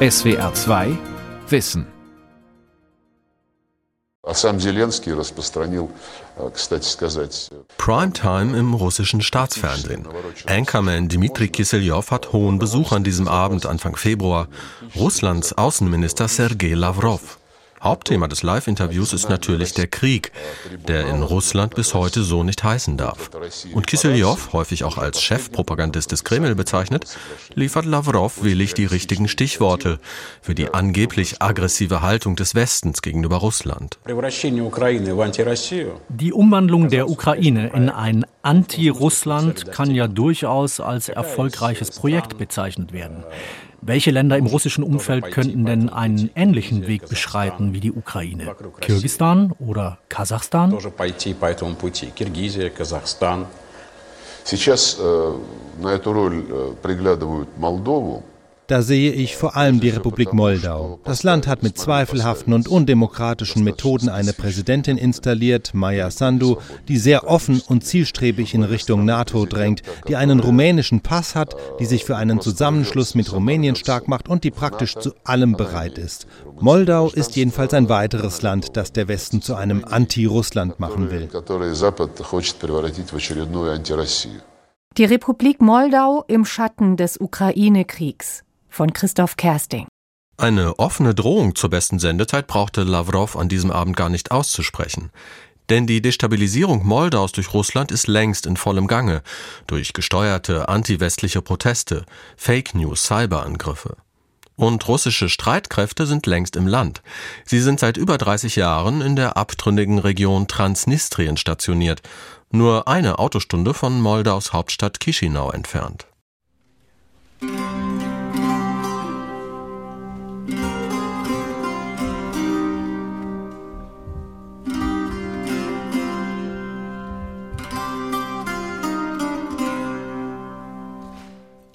SWR 2 Wissen. Primetime im russischen Staatsfernsehen. Anchorman Dmitri Kiselyov hat hohen Besuch an diesem Abend Anfang Februar. Russlands Außenminister Sergei Lavrov. Hauptthema des Live-Interviews ist natürlich der Krieg, der in Russland bis heute so nicht heißen darf. Und Kiselyov, häufig auch als Chefpropagandist des Kreml bezeichnet, liefert Lavrov willig die richtigen Stichworte für die angeblich aggressive Haltung des Westens gegenüber Russland. Die Umwandlung der Ukraine in ein Anti-Russland kann ja durchaus als erfolgreiches Projekt bezeichnet werden. Welche Länder im russischen Umfeld könnten denn einen ähnlichen Weg beschreiten wie die Ukraine? Kirgistan oder Kasachstan? Сейчас на эту роль приглядывают Молдову. Da sehe ich vor allem die Republik Moldau. Das Land hat mit zweifelhaften und undemokratischen Methoden eine Präsidentin installiert, Maya Sandu, die sehr offen und zielstrebig in Richtung NATO drängt, die einen rumänischen Pass hat, die sich für einen Zusammenschluss mit Rumänien stark macht und die praktisch zu allem bereit ist. Moldau ist jedenfalls ein weiteres Land, das der Westen zu einem Anti-Russland machen will. Die Republik Moldau im Schatten des Ukraine-Kriegs von Christoph Kersting. Eine offene Drohung zur besten Sendezeit brauchte Lavrov an diesem Abend gar nicht auszusprechen. Denn die Destabilisierung Moldaus durch Russland ist längst in vollem Gange, durch gesteuerte antiwestliche Proteste, Fake News, Cyberangriffe. Und russische Streitkräfte sind längst im Land. Sie sind seit über 30 Jahren in der abtrünnigen Region Transnistrien stationiert, nur eine Autostunde von Moldaus Hauptstadt Chisinau entfernt.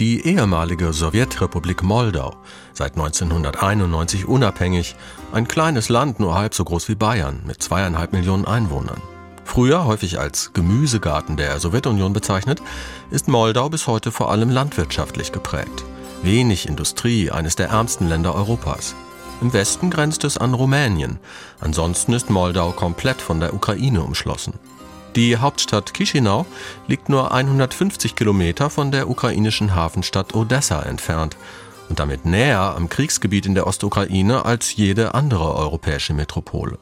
Die ehemalige Sowjetrepublik Moldau, seit 1991 unabhängig, ein kleines Land nur halb so groß wie Bayern mit zweieinhalb Millionen Einwohnern. Früher häufig als Gemüsegarten der Sowjetunion bezeichnet, ist Moldau bis heute vor allem landwirtschaftlich geprägt. Wenig Industrie, eines der ärmsten Länder Europas. Im Westen grenzt es an Rumänien, ansonsten ist Moldau komplett von der Ukraine umschlossen. Die Hauptstadt Chisinau liegt nur 150 Kilometer von der ukrainischen Hafenstadt Odessa entfernt und damit näher am Kriegsgebiet in der Ostukraine als jede andere europäische Metropole.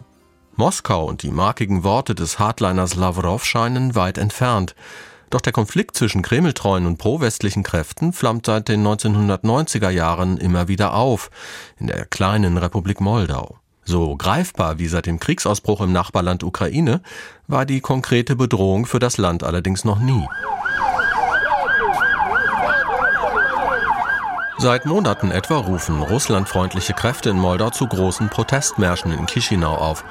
Moskau und die markigen Worte des Hardliners Lavrov scheinen weit entfernt. Doch der Konflikt zwischen kremltreuen und pro-westlichen Kräften flammt seit den 1990er Jahren immer wieder auf in der kleinen Republik Moldau. So greifbar wie seit dem Kriegsausbruch im Nachbarland Ukraine war die konkrete Bedrohung für das Land allerdings noch nie. Seit Monaten etwa rufen russlandfreundliche Kräfte in Moldau zu großen Protestmärschen in Chisinau auf.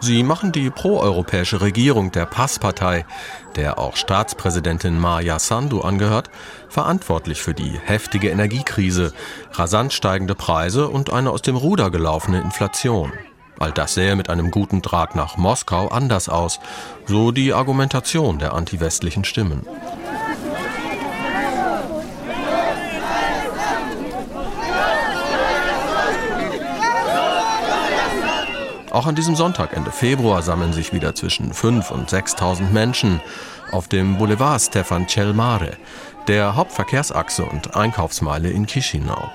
Sie machen die proeuropäische Regierung der Passpartei, der auch Staatspräsidentin Maja Sandu angehört, verantwortlich für die heftige Energiekrise, rasant steigende Preise und eine aus dem Ruder gelaufene Inflation. All das sähe mit einem guten Draht nach Moskau anders aus, so die Argumentation der antiwestlichen Stimmen. Auch an diesem Sonntag Ende Februar sammeln sich wieder zwischen 5.000 und 6.000 Menschen auf dem Boulevard Stefan Celmare, der Hauptverkehrsachse und Einkaufsmeile in Chisinau.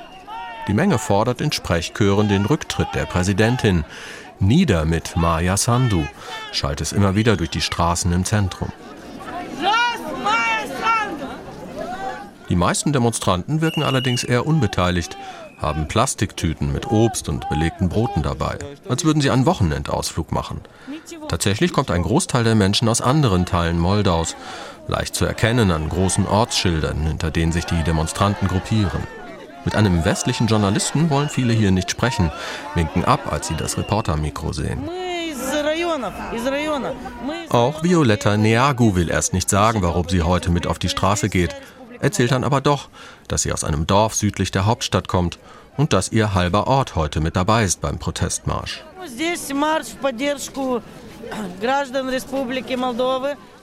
Die Menge fordert in Sprechchören den Rücktritt der Präsidentin. Nieder mit Maya Sandu, schallt es immer wieder durch die Straßen im Zentrum. Die meisten Demonstranten wirken allerdings eher unbeteiligt, haben Plastiktüten mit Obst und belegten Broten dabei, als würden sie einen Wochenendausflug machen. Tatsächlich kommt ein Großteil der Menschen aus anderen Teilen Moldaus, leicht zu erkennen an großen Ortsschildern, hinter denen sich die Demonstranten gruppieren. Mit einem westlichen Journalisten wollen viele hier nicht sprechen, winken ab, als sie das Reportermikro sehen. Auch Violetta Neagu will erst nicht sagen, warum sie heute mit auf die Straße geht erzählt dann aber doch, dass sie aus einem Dorf südlich der Hauptstadt kommt und dass ihr halber Ort heute mit dabei ist beim Protestmarsch.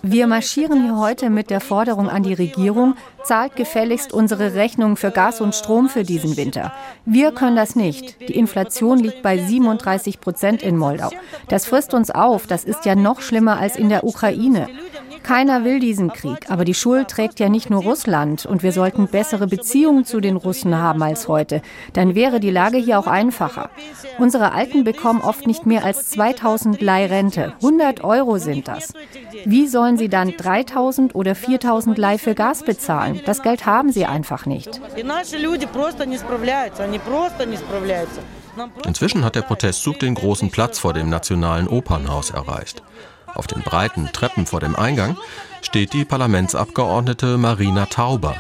Wir marschieren hier heute mit der Forderung an die Regierung, zahlt gefälligst unsere Rechnung für Gas und Strom für diesen Winter. Wir können das nicht. Die Inflation liegt bei 37 Prozent in Moldau. Das frisst uns auf. Das ist ja noch schlimmer als in der Ukraine. Keiner will diesen Krieg, aber die Schuld trägt ja nicht nur Russland und wir sollten bessere Beziehungen zu den Russen haben als heute. Dann wäre die Lage hier auch einfacher. Unsere Alten bekommen oft nicht mehr als 2000 Leihrente. 100 Euro sind das. Wie sollen sie dann 3000 oder 4000 Leih für Gas bezahlen? Das Geld haben sie einfach nicht. Inzwischen hat der Protestzug den großen Platz vor dem Nationalen Opernhaus erreicht. Auf den breiten Treppen vor dem Eingang steht die Parlamentsabgeordnete Marina Tauber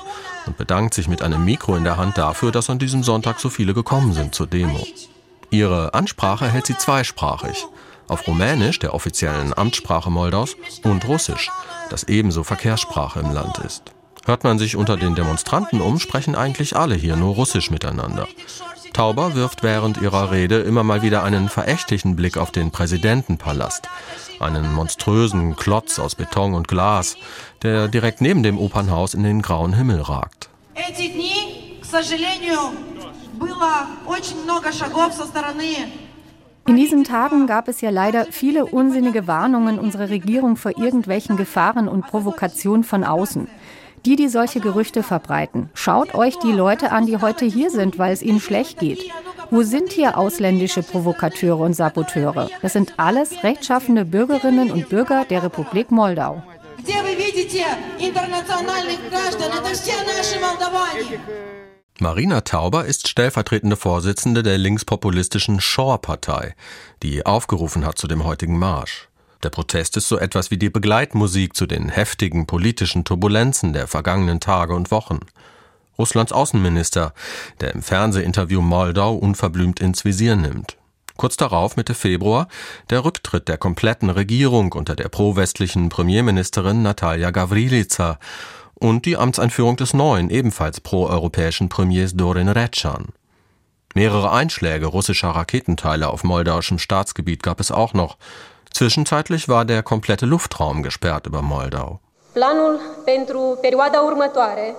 und bedankt sich mit einem Mikro in der Hand dafür, dass an diesem Sonntag so viele gekommen sind zur Demo. Ihre Ansprache hält sie zweisprachig. Auf Rumänisch, der offiziellen Amtssprache Moldaus, und Russisch, das ebenso Verkehrssprache im Land ist. Hört man sich unter den Demonstranten um, sprechen eigentlich alle hier nur Russisch miteinander. Tauber wirft während ihrer Rede immer mal wieder einen verächtlichen Blick auf den Präsidentenpalast, einen monströsen Klotz aus Beton und Glas, der direkt neben dem Opernhaus in den grauen Himmel ragt. In diesen Tagen gab es ja leider viele unsinnige Warnungen unserer Regierung vor irgendwelchen Gefahren und Provokationen von außen die, die solche Gerüchte verbreiten. Schaut euch die Leute an, die heute hier sind, weil es ihnen schlecht geht. Wo sind hier ausländische Provokateure und Saboteure? Das sind alles rechtschaffende Bürgerinnen und Bürger der Republik Moldau. Marina Tauber ist stellvertretende Vorsitzende der linkspopulistischen Shore-Partei, die aufgerufen hat zu dem heutigen Marsch. Der Protest ist so etwas wie die Begleitmusik zu den heftigen politischen Turbulenzen der vergangenen Tage und Wochen. Russlands Außenminister, der im Fernsehinterview Moldau unverblümt ins Visier nimmt. Kurz darauf, Mitte Februar, der Rücktritt der kompletten Regierung unter der pro-westlichen Premierministerin Natalia Gavrilica und die Amtseinführung des neuen, ebenfalls pro-europäischen Premiers Dorin Retschan. Mehrere Einschläge russischer Raketenteile auf moldauischem Staatsgebiet gab es auch noch, Zwischenzeitlich war der komplette Luftraum gesperrt über Moldau. Planul pentru perioada următoare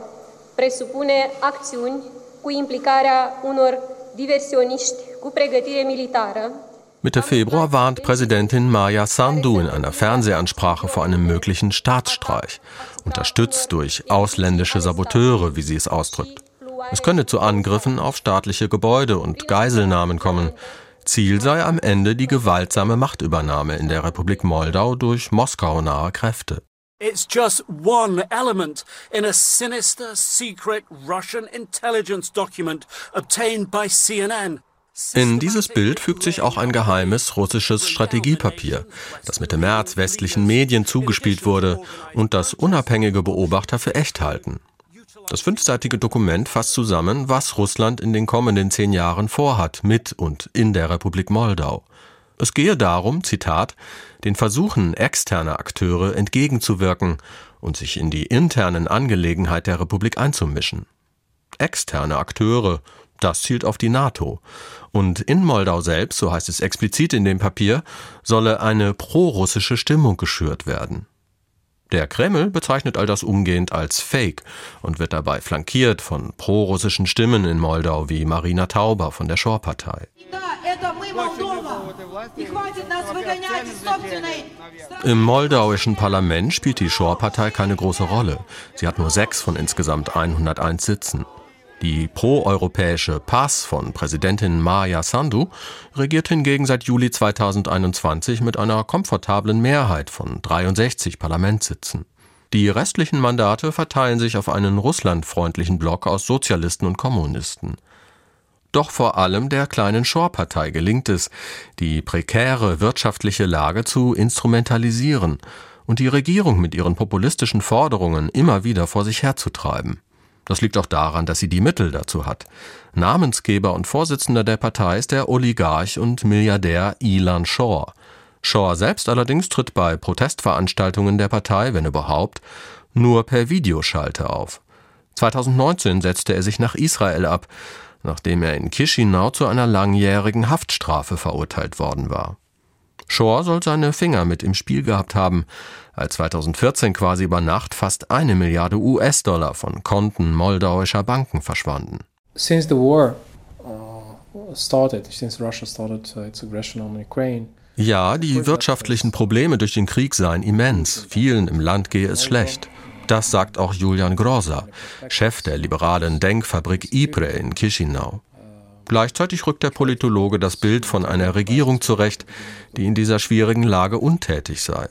presupune acțiuni cu implicarea unor diversioniști cu pregătire militară Mitte Februar warnt Präsidentin Maya Sandu in einer Fernsehansprache vor einem möglichen Staatsstreich, unterstützt durch ausländische Saboteure, wie sie es ausdrückt. Es könne zu Angriffen auf staatliche Gebäude und Geiselnahmen kommen. Ziel sei am Ende die gewaltsame Machtübernahme in der Republik Moldau durch Moskau-nahe Kräfte. It's just one element in a sinister secret Russian intelligence document obtained by CNN. In dieses Bild fügt sich auch ein geheimes russisches Strategiepapier, das Mitte März westlichen Medien zugespielt wurde und das unabhängige Beobachter für echt halten. Das fünfseitige Dokument fasst zusammen, was Russland in den kommenden zehn Jahren vorhat mit und in der Republik Moldau. Es gehe darum, Zitat, den Versuchen externer Akteure entgegenzuwirken und sich in die internen Angelegenheit der Republik einzumischen. Externe Akteure, das zielt auf die NATO. Und in Moldau selbst, so heißt es explizit in dem Papier, solle eine prorussische Stimmung geschürt werden. Der Kreml bezeichnet all das umgehend als Fake und wird dabei flankiert von prorussischen Stimmen in Moldau wie Marina Tauber von der Shore-Partei. Im moldauischen Parlament spielt die Shore-Partei keine große Rolle. Sie hat nur sechs von insgesamt 101 Sitzen. Die proeuropäische PAS von Präsidentin Maya Sandu regiert hingegen seit Juli 2021 mit einer komfortablen Mehrheit von 63 Parlamentssitzen. Die restlichen Mandate verteilen sich auf einen russlandfreundlichen Block aus Sozialisten und Kommunisten. Doch vor allem der kleinen Shore-Partei gelingt es, die prekäre wirtschaftliche Lage zu instrumentalisieren und die Regierung mit ihren populistischen Forderungen immer wieder vor sich herzutreiben. Das liegt auch daran, dass sie die Mittel dazu hat. Namensgeber und Vorsitzender der Partei ist der Oligarch und Milliardär Ilan Shore. Shore selbst allerdings tritt bei Protestveranstaltungen der Partei, wenn überhaupt, nur per Videoschalte auf. 2019 setzte er sich nach Israel ab, nachdem er in Chisinau zu einer langjährigen Haftstrafe verurteilt worden war. Shore soll seine Finger mit im Spiel gehabt haben, als 2014 quasi über Nacht fast eine Milliarde US-Dollar von Konten moldauischer Banken verschwanden. Since the war uh, started, since Russia started uh, its aggression on Ukraine, ja, die wirtschaftlichen Probleme durch den Krieg seien immens. Vielen im Land gehe es schlecht. Das sagt auch Julian Groza, Chef der liberalen Denkfabrik IPRE in Chisinau. Gleichzeitig rückt der Politologe das Bild von einer Regierung zurecht, die in dieser schwierigen Lage untätig sei.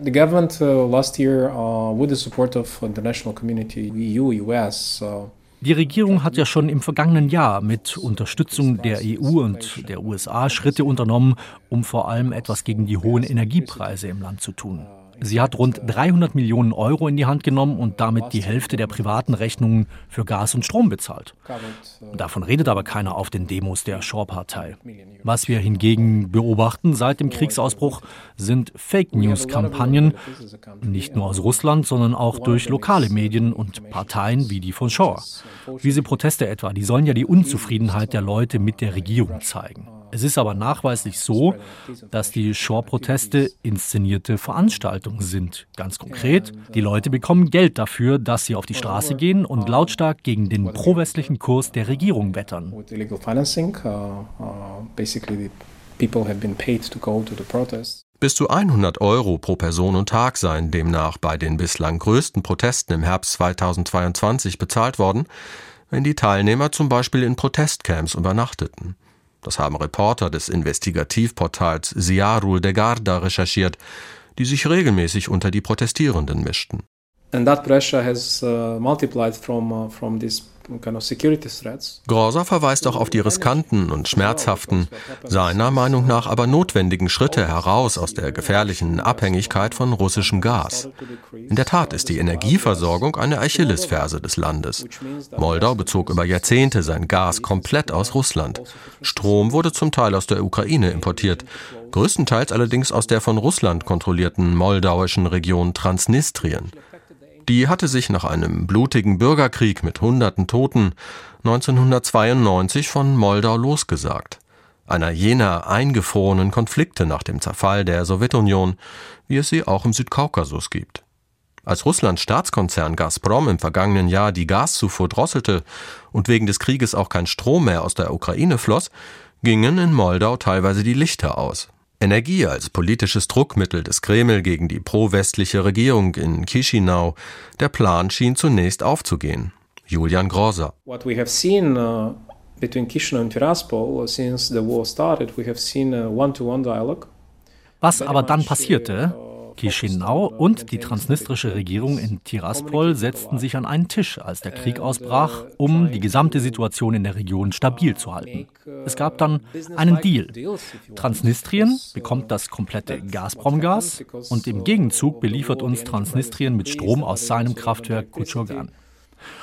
The government uh, last year, uh, with the support of international community, EU, US, uh, die Regierung hat ja schon im vergangenen Jahr mit Unterstützung der EU und der USA Schritte unternommen, um vor allem etwas gegen die hohen Energiepreise im Land zu tun. Sie hat rund 300 Millionen Euro in die Hand genommen und damit die Hälfte der privaten Rechnungen für Gas und Strom bezahlt. Davon redet aber keiner auf den Demos der Shore-Partei. Was wir hingegen beobachten seit dem Kriegsausbruch sind Fake-News-Kampagnen, nicht nur aus Russland, sondern auch durch lokale Medien und Parteien wie die von Shore. Diese Proteste etwa, die sollen ja die Unzufriedenheit der Leute mit der Regierung zeigen. Es ist aber nachweislich so, dass die Shore-Proteste inszenierte Veranstaltungen sind. Ganz konkret, die Leute bekommen Geld dafür, dass sie auf die Straße gehen und lautstark gegen den pro-westlichen Kurs der Regierung wettern. Bis zu 100 Euro pro Person und Tag seien demnach bei den bislang größten Protesten im Herbst 2022 bezahlt worden, wenn die Teilnehmer zum Beispiel in Protestcamps übernachteten. Das haben Reporter des Investigativportals Ziarul de Garda recherchiert, die sich regelmäßig unter die Protestierenden mischten. And that pressure has uh, multiplied from, uh, from this Gorsa verweist auch auf die riskanten und schmerzhaften, seiner Meinung nach aber notwendigen Schritte heraus aus der gefährlichen Abhängigkeit von russischem Gas. In der Tat ist die Energieversorgung eine Achillesferse des Landes. Moldau bezog über Jahrzehnte sein Gas komplett aus Russland. Strom wurde zum Teil aus der Ukraine importiert, größtenteils allerdings aus der von Russland kontrollierten moldauischen Region Transnistrien. Die hatte sich nach einem blutigen Bürgerkrieg mit hunderten Toten 1992 von Moldau losgesagt. Einer jener eingefrorenen Konflikte nach dem Zerfall der Sowjetunion, wie es sie auch im Südkaukasus gibt. Als Russlands Staatskonzern Gazprom im vergangenen Jahr die Gaszufuhr drosselte und wegen des Krieges auch kein Strom mehr aus der Ukraine floss, gingen in Moldau teilweise die Lichter aus. Energie als politisches Druckmittel des Kreml gegen die pro-westliche Regierung in Chisinau, der Plan schien zunächst aufzugehen. Julian Groser. What we have seen uh, between Chisinau and Tiraspol uh, since the war started, we have seen a one-to-one dialogue. Was aber dann passierte, Chisinau und die transnistrische Regierung in Tiraspol setzten sich an einen Tisch, als der Krieg ausbrach, um die gesamte Situation in der Region stabil zu halten. Es gab dann einen Deal. Transnistrien bekommt das komplette Gazprom-Gas und im Gegenzug beliefert uns Transnistrien mit Strom aus seinem Kraftwerk Kuchurgan.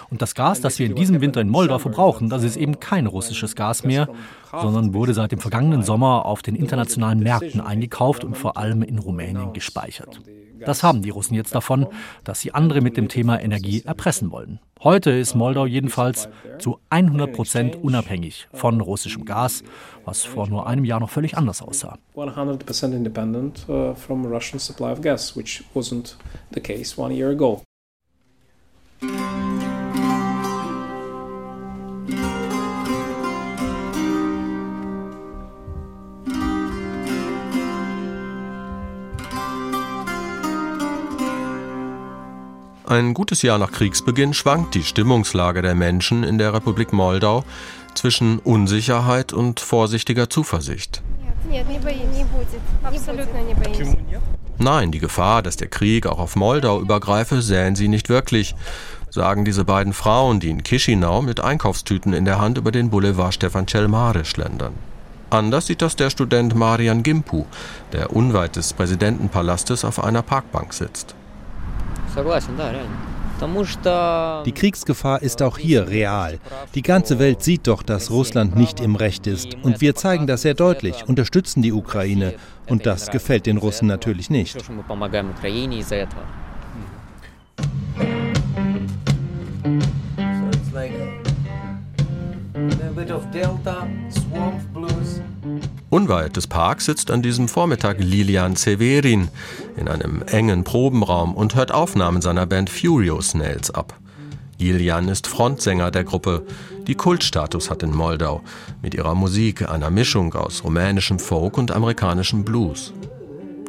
Und das Gas, das wir in diesem Winter in Moldau verbrauchen, das ist eben kein russisches Gas mehr, sondern wurde seit dem vergangenen Sommer auf den internationalen Märkten eingekauft und vor allem in Rumänien gespeichert. Das haben die Russen jetzt davon, dass sie andere mit dem Thema Energie erpressen wollen. Heute ist Moldau jedenfalls zu 100 Prozent unabhängig von russischem Gas, was vor nur einem Jahr noch völlig anders aussah. 100% independent uh, from Russian supply of gas, which wasn't the case one year ago. Ein gutes Jahr nach Kriegsbeginn schwankt die Stimmungslage der Menschen in der Republik Moldau zwischen Unsicherheit und vorsichtiger Zuversicht. Nein, die Gefahr, dass der Krieg auch auf Moldau übergreife, sähen sie nicht wirklich, sagen diese beiden Frauen, die in Chisinau mit Einkaufstüten in der Hand über den Boulevard Stefan Celmare schlendern. Anders sieht das der Student Marian Gimpu, der unweit des Präsidentenpalastes auf einer Parkbank sitzt. Die Kriegsgefahr ist auch hier real. Die ganze Welt sieht doch, dass Russland nicht im Recht ist. Und wir zeigen das sehr deutlich, unterstützen die Ukraine. Und das gefällt den Russen natürlich nicht. Unweit des Parks sitzt an diesem Vormittag Lilian Severin in einem engen Probenraum und hört Aufnahmen seiner Band Furio Snails ab. Lilian ist Frontsänger der Gruppe, die Kultstatus hat in Moldau, mit ihrer Musik einer Mischung aus rumänischem Folk und amerikanischem Blues.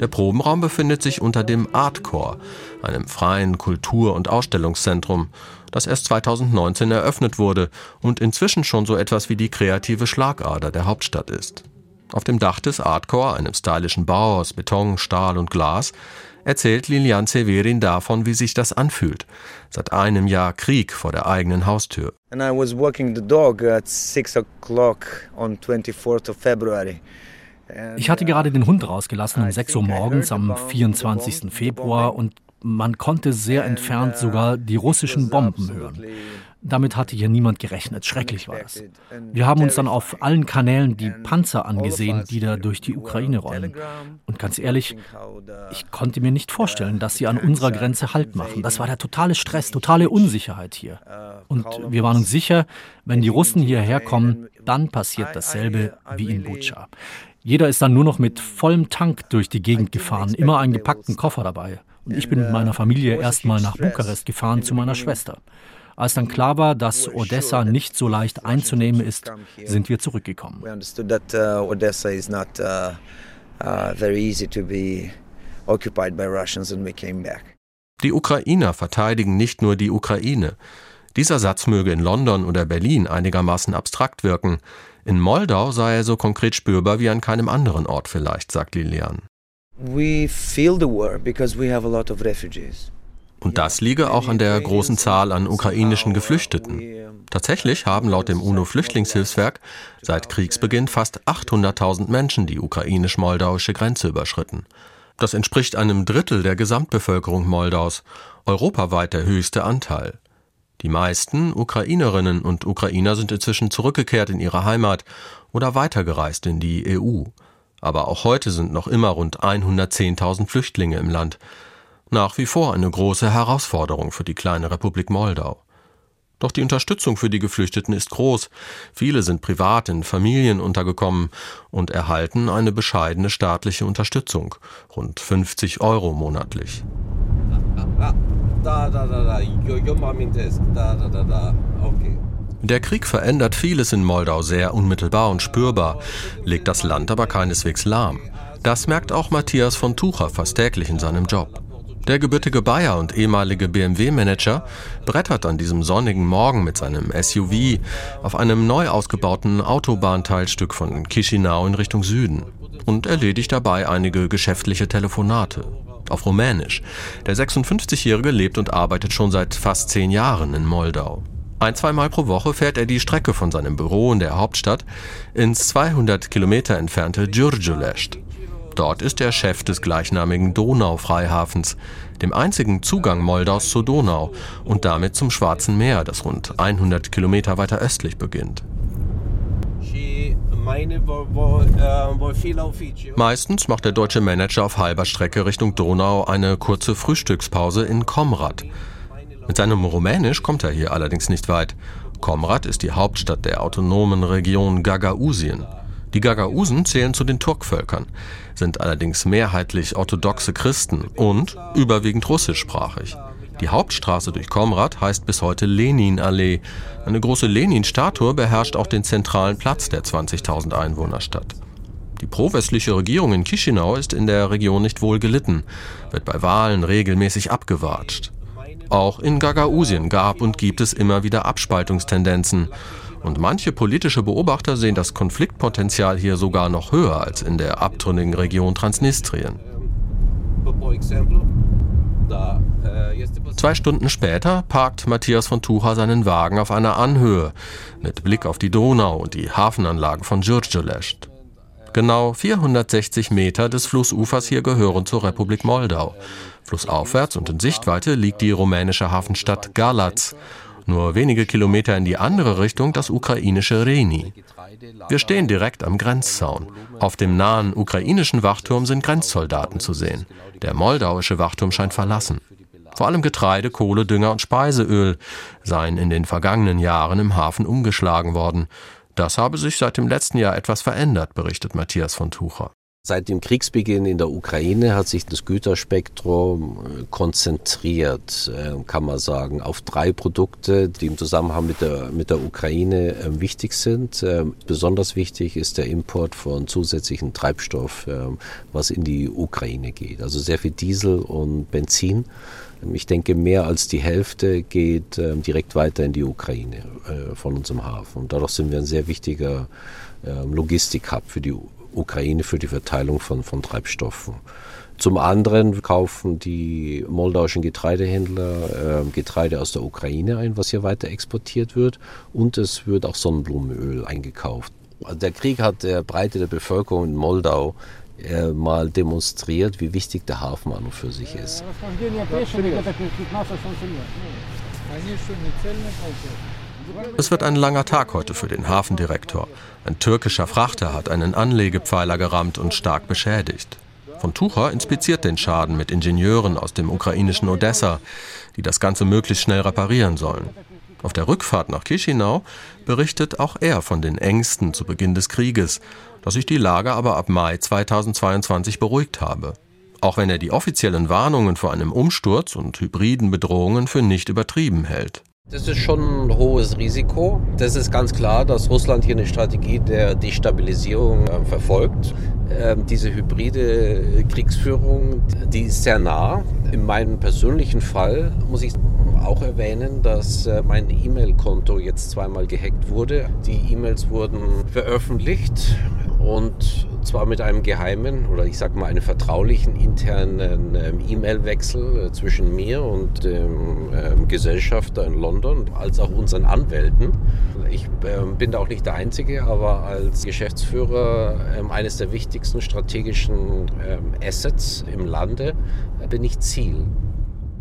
Der Probenraum befindet sich unter dem Artcore, einem freien Kultur- und Ausstellungszentrum, das erst 2019 eröffnet wurde und inzwischen schon so etwas wie die kreative Schlagader der Hauptstadt ist. Auf dem Dach des Artcore, einem stylischen Bau aus Beton, Stahl und Glas, erzählt Lilian Severin davon, wie sich das anfühlt. Seit einem Jahr Krieg vor der eigenen Haustür. And I was walking the dog at 6 o'clock on 24th of February. Ich hatte gerade den Hund rausgelassen um 6 Uhr morgens am 24. Februar und man konnte sehr entfernt sogar die russischen Bomben hören. Damit hatte hier niemand gerechnet. Schrecklich war das. Wir haben uns dann auf allen Kanälen die Panzer angesehen, die da durch die Ukraine rollen. Und ganz ehrlich, ich konnte mir nicht vorstellen, dass sie an unserer Grenze Halt machen. Das war der totale Stress, totale Unsicherheit hier. Und wir waren uns sicher, wenn die Russen hierher kommen, dann passiert dasselbe wie in Bucha. Jeder ist dann nur noch mit vollem Tank durch die Gegend gefahren, immer einen gepackten Koffer dabei. Und ich bin mit meiner Familie erstmal nach Bukarest gefahren zu meiner Schwester. Als dann klar war, dass Odessa nicht so leicht einzunehmen ist, sind wir zurückgekommen. Uh, uh, die Ukrainer verteidigen nicht nur die Ukraine. Dieser Satz möge in London oder Berlin einigermaßen abstrakt wirken. In Moldau sei er so konkret spürbar wie an keinem anderen Ort vielleicht, sagt Lilian. Und das liege auch an der großen Zahl an ukrainischen Geflüchteten. Tatsächlich haben laut dem UNO-Flüchtlingshilfswerk seit Kriegsbeginn fast 800.000 Menschen die ukrainisch-moldauische Grenze überschritten. Das entspricht einem Drittel der Gesamtbevölkerung Moldaus, europaweit der höchste Anteil. Die meisten Ukrainerinnen und Ukrainer sind inzwischen zurückgekehrt in ihre Heimat oder weitergereist in die EU. Aber auch heute sind noch immer rund 110.000 Flüchtlinge im Land nach wie vor eine große Herausforderung für die kleine Republik Moldau. Doch die Unterstützung für die Geflüchteten ist groß. Viele sind privat in Familien untergekommen und erhalten eine bescheidene staatliche Unterstützung, rund 50 Euro monatlich. Der Krieg verändert vieles in Moldau sehr unmittelbar und spürbar, legt das Land aber keineswegs lahm. Das merkt auch Matthias von Tucher fast täglich in seinem Job. Der gebürtige Bayer und ehemalige BMW-Manager brettert an diesem sonnigen Morgen mit seinem SUV auf einem neu ausgebauten Autobahnteilstück von Chisinau in Richtung Süden und erledigt dabei einige geschäftliche Telefonate. Auf Rumänisch. Der 56-Jährige lebt und arbeitet schon seit fast zehn Jahren in Moldau. Ein, zweimal pro Woche fährt er die Strecke von seinem Büro in der Hauptstadt ins 200 Kilometer entfernte Djurgulest. Dort ist er Chef des gleichnamigen Donaufreihafens, dem einzigen Zugang Moldaus zur Donau und damit zum Schwarzen Meer, das rund 100 Kilometer weiter östlich beginnt. Meistens macht der deutsche Manager auf halber Strecke Richtung Donau eine kurze Frühstückspause in Komrad. Mit seinem Rumänisch kommt er hier allerdings nicht weit. Komrad ist die Hauptstadt der autonomen Region Gagausien. Die Gagausen zählen zu den Turkvölkern, sind allerdings mehrheitlich orthodoxe Christen und überwiegend russischsprachig. Die Hauptstraße durch Komrad heißt bis heute Lenin-Allee. Eine große Lenin-Statue beherrscht auch den zentralen Platz der 20.000 Einwohnerstadt. Die pro-westliche Regierung in Chisinau ist in der Region nicht wohl gelitten, wird bei Wahlen regelmäßig abgewatscht. Auch in Gagausien gab und gibt es immer wieder Abspaltungstendenzen. Und manche politische Beobachter sehen das Konfliktpotenzial hier sogar noch höher als in der abtrünnigen Region Transnistrien. Zwei Stunden später parkt Matthias von Tucher seinen Wagen auf einer Anhöhe mit Blick auf die Donau und die Hafenanlagen von Djurgulest. Genau 460 Meter des Flussufers hier gehören zur Republik Moldau. Flussaufwärts und in Sichtweite liegt die rumänische Hafenstadt Galatz nur wenige Kilometer in die andere Richtung das ukrainische Reni. Wir stehen direkt am Grenzzaun. Auf dem nahen ukrainischen Wachturm sind Grenzsoldaten zu sehen. Der moldauische Wachturm scheint verlassen. Vor allem Getreide, Kohle, Dünger und Speiseöl seien in den vergangenen Jahren im Hafen umgeschlagen worden. Das habe sich seit dem letzten Jahr etwas verändert, berichtet Matthias von Tucher. Seit dem Kriegsbeginn in der Ukraine hat sich das Güterspektrum äh, konzentriert, äh, kann man sagen, auf drei Produkte, die im Zusammenhang mit der, mit der Ukraine äh, wichtig sind. Besonders wichtig ist der Import von zusätzlichen Treibstoff, was in die Ukraine geht. Also sehr viel Diesel und Benzin. Ich denke, mehr als die Hälfte geht direkt weiter in die Ukraine von unserem Hafen. Und dadurch sind wir ein sehr wichtiger Logistik-Hub für die Ukraine. Ukraine für die Verteilung von, von Treibstoffen. Zum anderen kaufen die moldauischen Getreidehändler äh, Getreide aus der Ukraine ein, was hier weiter exportiert wird. Und es wird auch Sonnenblumenöl eingekauft. Also der Krieg hat der Breite der Bevölkerung in Moldau äh, mal demonstriert, wie wichtig der Hafen an und für sich ist. Es wird ein langer Tag heute für den Hafendirektor. Ein türkischer Frachter hat einen Anlegepfeiler gerammt und stark beschädigt. Von Tucher inspiziert den Schaden mit Ingenieuren aus dem ukrainischen Odessa, die das Ganze möglichst schnell reparieren sollen. Auf der Rückfahrt nach Chisinau berichtet auch er von den Ängsten zu Beginn des Krieges, dass sich die Lage aber ab Mai 2022 beruhigt habe. Auch wenn er die offiziellen Warnungen vor einem Umsturz und hybriden Bedrohungen für nicht übertrieben hält. Das ist schon ein hohes Risiko. Das ist ganz klar, dass Russland hier eine Strategie der Destabilisierung äh, verfolgt. Ähm, diese hybride Kriegsführung, die ist sehr nah. In meinem persönlichen Fall muss ich auch erwähnen, dass äh, mein E-Mail-Konto jetzt zweimal gehackt wurde. Die E-Mails wurden veröffentlicht und zwar mit einem geheimen oder ich sage mal einem vertraulichen internen ähm, E-Mail-Wechsel äh, zwischen mir und dem ähm, Gesellschafter in London, als auch unseren Anwälten. Ich bin da auch nicht der Einzige, aber als Geschäftsführer eines der wichtigsten strategischen ähm, Assets im Lande äh, bin ich Ziel.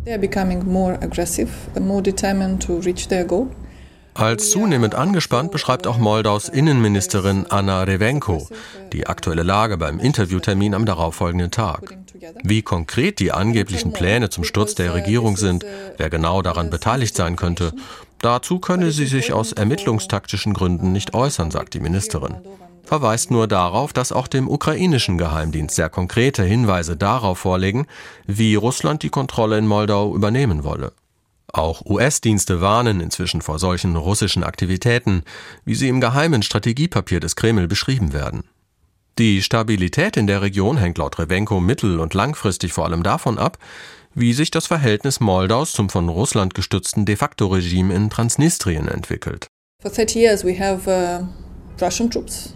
They are becoming more aggressive, more determined to reach their goal. Als zunehmend angespannt beschreibt auch Moldaus Innenministerin Anna Revenko die aktuelle Lage beim Interviewtermin am darauffolgenden Tag. Wie konkret die angeblichen Pläne zum Sturz der Regierung sind, wer genau daran beteiligt sein könnte, dazu könne sie sich aus ermittlungstaktischen Gründen nicht äußern, sagt die Ministerin. Verweist nur darauf, dass auch dem ukrainischen Geheimdienst sehr konkrete Hinweise darauf vorlegen, wie Russland die Kontrolle in Moldau übernehmen wolle. Auch US-Dienste warnen inzwischen vor solchen russischen Aktivitäten, wie sie im geheimen Strategiepapier des Kreml beschrieben werden. Die Stabilität in der Region hängt laut Revenko mittel- und langfristig vor allem davon ab, wie sich das Verhältnis Moldaus zum von Russland gestützten de facto Regime in Transnistrien entwickelt. For 30 years we have uh, Russian troops.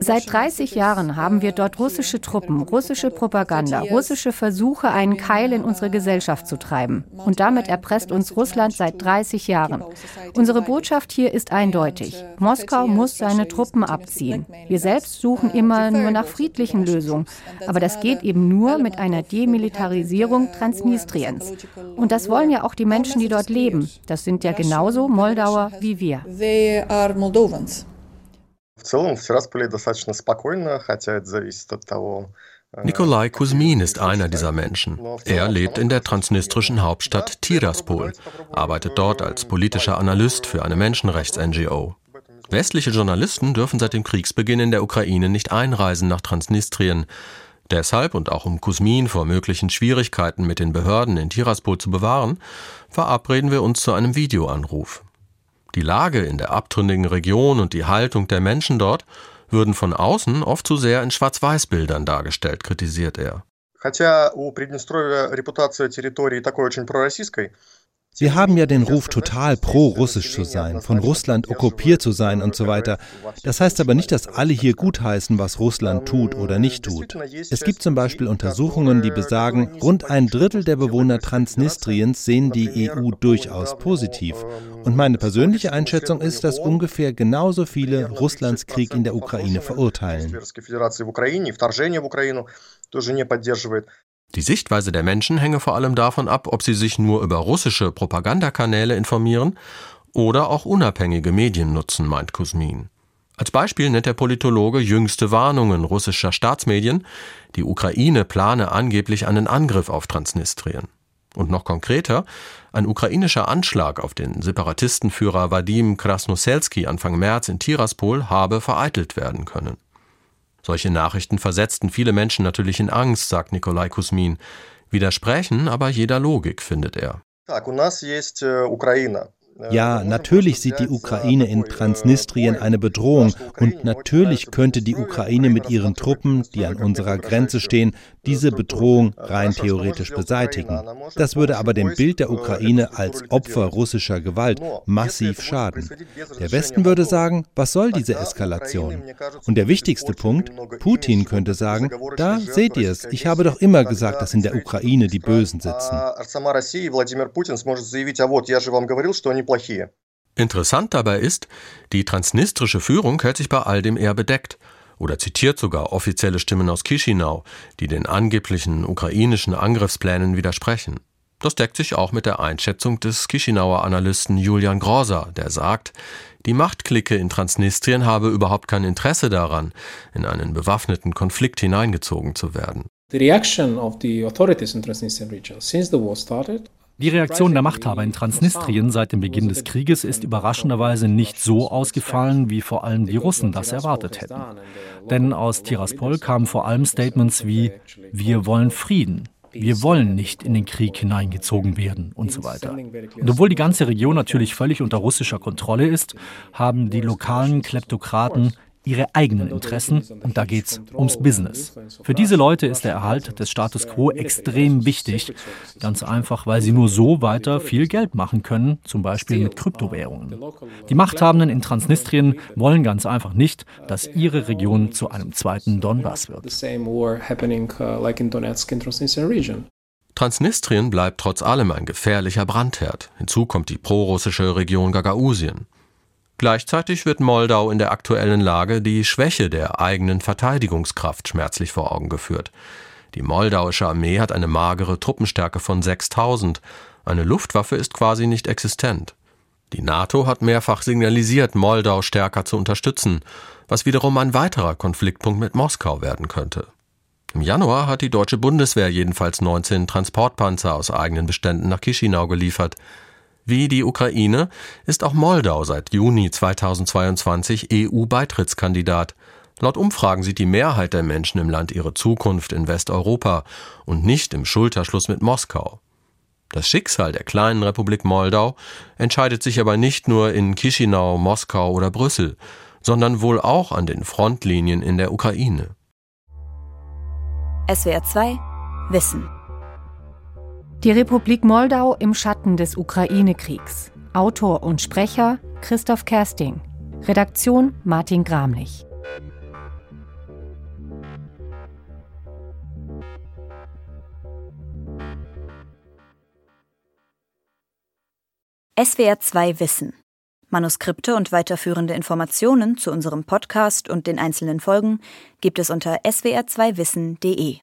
Seit 30 Jahren haben wir dort russische Truppen, russische Propaganda, russische Versuche, einen Keil in unsere Gesellschaft zu treiben. Und damit erpresst uns Russland seit 30 Jahren. Unsere Botschaft hier ist eindeutig. Moskau muss seine Truppen abziehen. Wir selbst suchen immer nur nach friedlichen Lösungen. Aber das geht eben nur mit einer Demilitarisierung Transnistriens. Und das wollen ja auch die Menschen, die dort leben. Das sind ja genauso Moldauer wie wir. They are Moldovans. Э, Nikolai Kuzmin ist einer dieser Menschen. Er lebt in der transnistrischen Hauptstadt Tiraspol, arbeitet dort als politischer Analyst für eine Menschenrechts-NGO. Westliche Journalisten dürfen seit dem Kriegsbeginn in der Ukraine nicht einreisen nach Transnistrien. Deshalb und auch um Kuzmin vor möglichen Schwierigkeiten mit den Behörden in Tiraspol zu bewahren, verabreden wir uns zu einem Videoanruf. Die Lage in der abtrünnigen Region und die Haltung der Menschen dort würden von außen oft zu sehr in Schwarz-Weiß-Bildern dargestellt, kritisiert er. Хотя у Приднестровья репутация территории такой очень пророссийской, wir haben ja den Ruf, total pro-russisch zu sein, von Russland okkupiert zu sein und so weiter. Das heißt aber nicht, dass alle hier gutheißen, was Russland tut oder nicht tut. Es gibt zum Beispiel Untersuchungen, die besagen, rund ein Drittel der Bewohner Transnistriens sehen die EU durchaus positiv. Und meine persönliche Einschätzung ist, dass ungefähr genauso viele Russlands Krieg in der Ukraine verurteilen. Die Sichtweise der Menschen hänge vor allem davon ab, ob sie sich nur über russische Propagandakanäle informieren oder auch unabhängige Medien nutzen, meint Kuzmin. Als Beispiel nennt der Politologe jüngste Warnungen russischer Staatsmedien, die Ukraine plane angeblich einen Angriff auf Transnistrien. Und noch konkreter, ein ukrainischer Anschlag auf den Separatistenführer Vadim Krasnoselski Anfang März in Tiraspol habe vereitelt werden können. Solche Nachrichten versetzten viele Menschen natürlich in Angst, sagt Nikolai Kusmin, widersprechen aber jeder Logik, findet er. Так, у нас есть Украина. Ja, natürlich sieht die Ukraine in Transnistrien eine Bedrohung und natürlich könnte die Ukraine mit ihren Truppen, die an unserer Grenze stehen, diese Bedrohung rein theoretisch beseitigen. Das würde aber dem Bild der Ukraine als Opfer russischer Gewalt massiv schaden. Der Westen würde sagen, was soll diese Eskalation? Und der wichtigste Punkt, Putin könnte sagen, da seht ihr es, ich habe doch immer gesagt, dass in der Ukraine die Bösen sitzen. Interessant dabei ist, die transnistrische Führung hält sich bei all dem eher bedeckt oder zitiert sogar offizielle Stimmen aus Chisinau, die den angeblichen ukrainischen Angriffsplänen widersprechen. Das deckt sich auch mit der Einschätzung des Chisinauer Analysten Julian Groser, der sagt, die Machtklicke in Transnistrien habe überhaupt kein Interesse daran, in einen bewaffneten Konflikt hineingezogen zu werden. The reaction of the authorities in Transnistrian region since the war started die Reaktion der Machthaber in Transnistrien seit dem Beginn des Krieges ist überraschenderweise nicht so ausgefallen, wie vor allem die Russen das erwartet hätten. Denn aus Tiraspol kamen vor allem Statements wie Wir wollen Frieden, wir wollen nicht in den Krieg hineingezogen werden und so weiter. Und obwohl die ganze Region natürlich völlig unter russischer Kontrolle ist, haben die lokalen Kleptokraten ihre eigenen Interessen und da geht es ums Business. Für diese Leute ist der Erhalt des Status quo extrem wichtig, ganz einfach, weil sie nur so weiter viel Geld machen können, zum Beispiel mit Kryptowährungen. Die Machthabenden in Transnistrien wollen ganz einfach nicht, dass ihre Region zu einem zweiten Donbass wird. Transnistrien bleibt trotz allem ein gefährlicher Brandherd. Hinzu kommt die prorussische Region Gagausien. Gleichzeitig wird Moldau in der aktuellen Lage die Schwäche der eigenen Verteidigungskraft schmerzlich vor Augen geführt. Die moldauische Armee hat eine magere Truppenstärke von 6000. Eine Luftwaffe ist quasi nicht existent. Die NATO hat mehrfach signalisiert, Moldau stärker zu unterstützen, was wiederum ein weiterer Konfliktpunkt mit Moskau werden könnte. Im Januar hat die deutsche Bundeswehr jedenfalls 19 Transportpanzer aus eigenen Beständen nach Chisinau geliefert. Wie die Ukraine ist auch Moldau seit Juni 2022 EU-Beitrittskandidat. Laut Umfragen sieht die Mehrheit der Menschen im Land ihre Zukunft in Westeuropa und nicht im Schulterschluss mit Moskau. Das Schicksal der kleinen Republik Moldau entscheidet sich aber nicht nur in Chisinau, Moskau oder Brüssel, sondern wohl auch an den Frontlinien in der Ukraine. SWR 2 Wissen die Republik Moldau im Schatten des Ukraine-Kriegs. Autor und Sprecher Christoph Kersting. Redaktion Martin Gramlich. SWR 2 Wissen. Manuskripte und weiterführende Informationen zu unserem Podcast und den einzelnen Folgen gibt es unter swr2wissen.de.